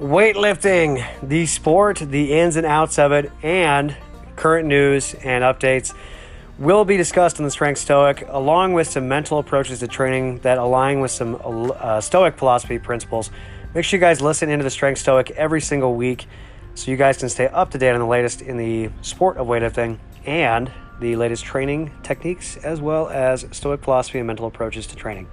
weightlifting, the sport, the ins and outs of it, and current news and updates will be discussed in the Strength Stoic, along with some mental approaches to training that align with some uh, Stoic philosophy principles. Make sure you guys listen into the Strength Stoic every single week so you guys can stay up to date on the latest in the sport of weightlifting and the latest training techniques, as well as Stoic philosophy and mental approaches to training.